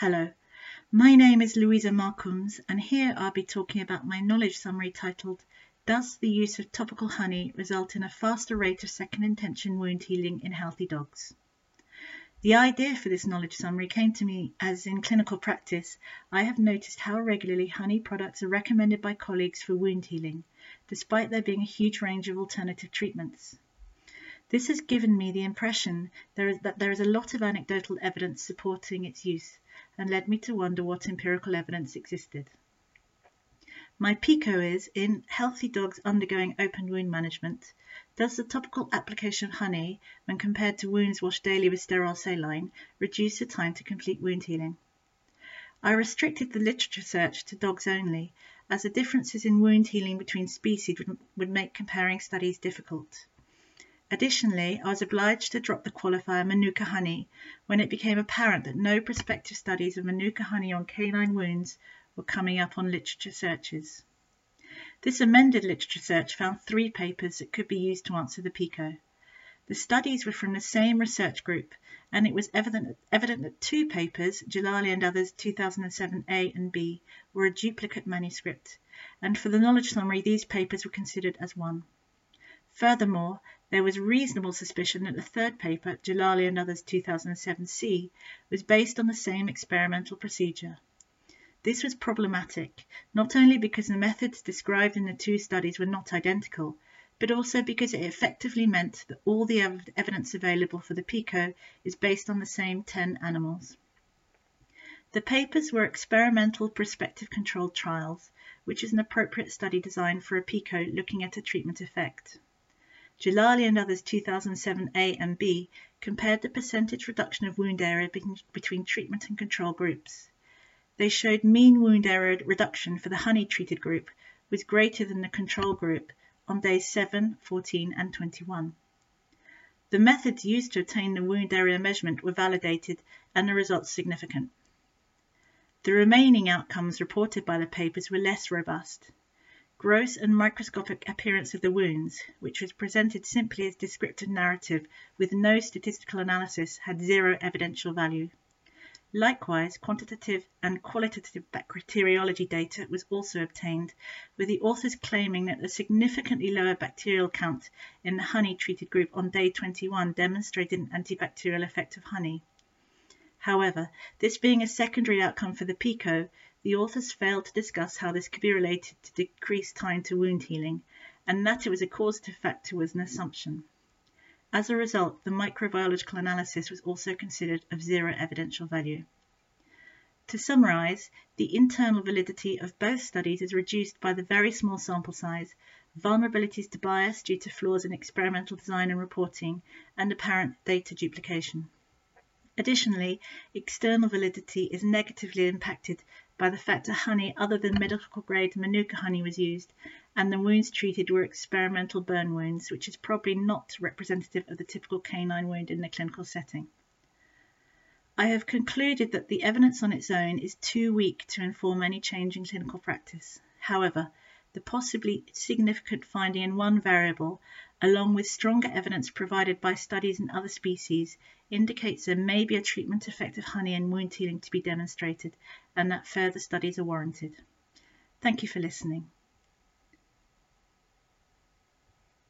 Hello, my name is Louisa Marcombs, and here I'll be talking about my knowledge summary titled Does the use of topical honey result in a faster rate of second intention wound healing in healthy dogs? The idea for this knowledge summary came to me as in clinical practice I have noticed how regularly honey products are recommended by colleagues for wound healing, despite there being a huge range of alternative treatments. This has given me the impression there is, that there is a lot of anecdotal evidence supporting its use, and led me to wonder what empirical evidence existed. My PICO is in healthy dogs undergoing open wound management. Does the topical application of honey, when compared to wounds washed daily with sterile saline, reduce the time to complete wound healing? I restricted the literature search to dogs only, as the differences in wound healing between species would, would make comparing studies difficult. Additionally, I was obliged to drop the qualifier Manuka honey when it became apparent that no prospective studies of Manuka honey on canine wounds were coming up on literature searches. This amended literature search found three papers that could be used to answer the PICO. The studies were from the same research group, and it was evident, evident that two papers, Jalali and others 2007A and B, were a duplicate manuscript, and for the knowledge summary these papers were considered as one. Furthermore, there was reasonable suspicion that the third paper, Jalali and others 2007C, was based on the same experimental procedure. This was problematic, not only because the methods described in the two studies were not identical, but also because it effectively meant that all the ev evidence available for the PICO is based on the same 10 animals. The papers were experimental prospective controlled trials, which is an appropriate study design for a PICO looking at a treatment effect. Jalali and others 2007A and B compared the percentage reduction of wound area between treatment and control groups. They showed mean wound area reduction for the honey treated group was greater than the control group on days 7, 14 and 21. The methods used to obtain the wound area measurement were validated and the results significant. The remaining outcomes reported by the papers were less robust gross and microscopic appearance of the wounds, which was presented simply as descriptive narrative with no statistical analysis, had zero evidential value. Likewise, quantitative and qualitative bacteriology data was also obtained, with the authors claiming that the significantly lower bacterial count in the honey treated group on day 21 demonstrated an antibacterial effect of honey. However, this being a secondary outcome for the PICO, the authors failed to discuss how this could be related to decreased time to wound healing, and that it was a causative factor was an assumption. As a result, the microbiological analysis was also considered of zero evidential value. To summarize, the internal validity of both studies is reduced by the very small sample size, vulnerabilities to bias due to flaws in experimental design and reporting, and apparent data duplication. Additionally, external validity is negatively impacted by the fact that honey other than medical grade Manuka honey was used, and the wounds treated were experimental burn wounds, which is probably not representative of the typical canine wound in the clinical setting. I have concluded that the evidence on its own is too weak to inform any change in clinical practice. However, the possibly significant finding in one variable, along with stronger evidence provided by studies in other species, indicates there may be a treatment effect of honey in wound healing to be demonstrated and that further studies are warranted. Thank you for listening.